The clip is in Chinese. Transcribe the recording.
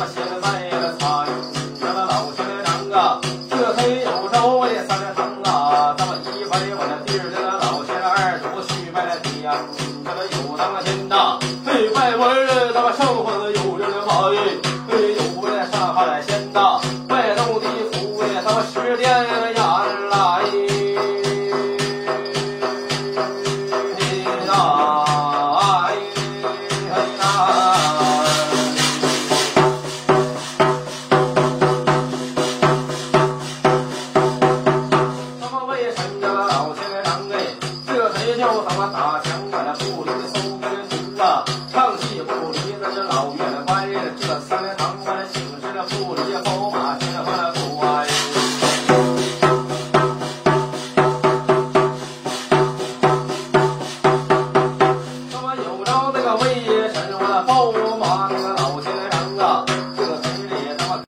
我先卖了他，咱那老乡的啊，这黑有招的三两啊，咱们一百我的地儿的老乡二叔去卖了他，他有当先呐，嘿，拜拜了，咱们生有这的好运，嘿，有福了，上半仙呐，拜斗地福了，咱十天。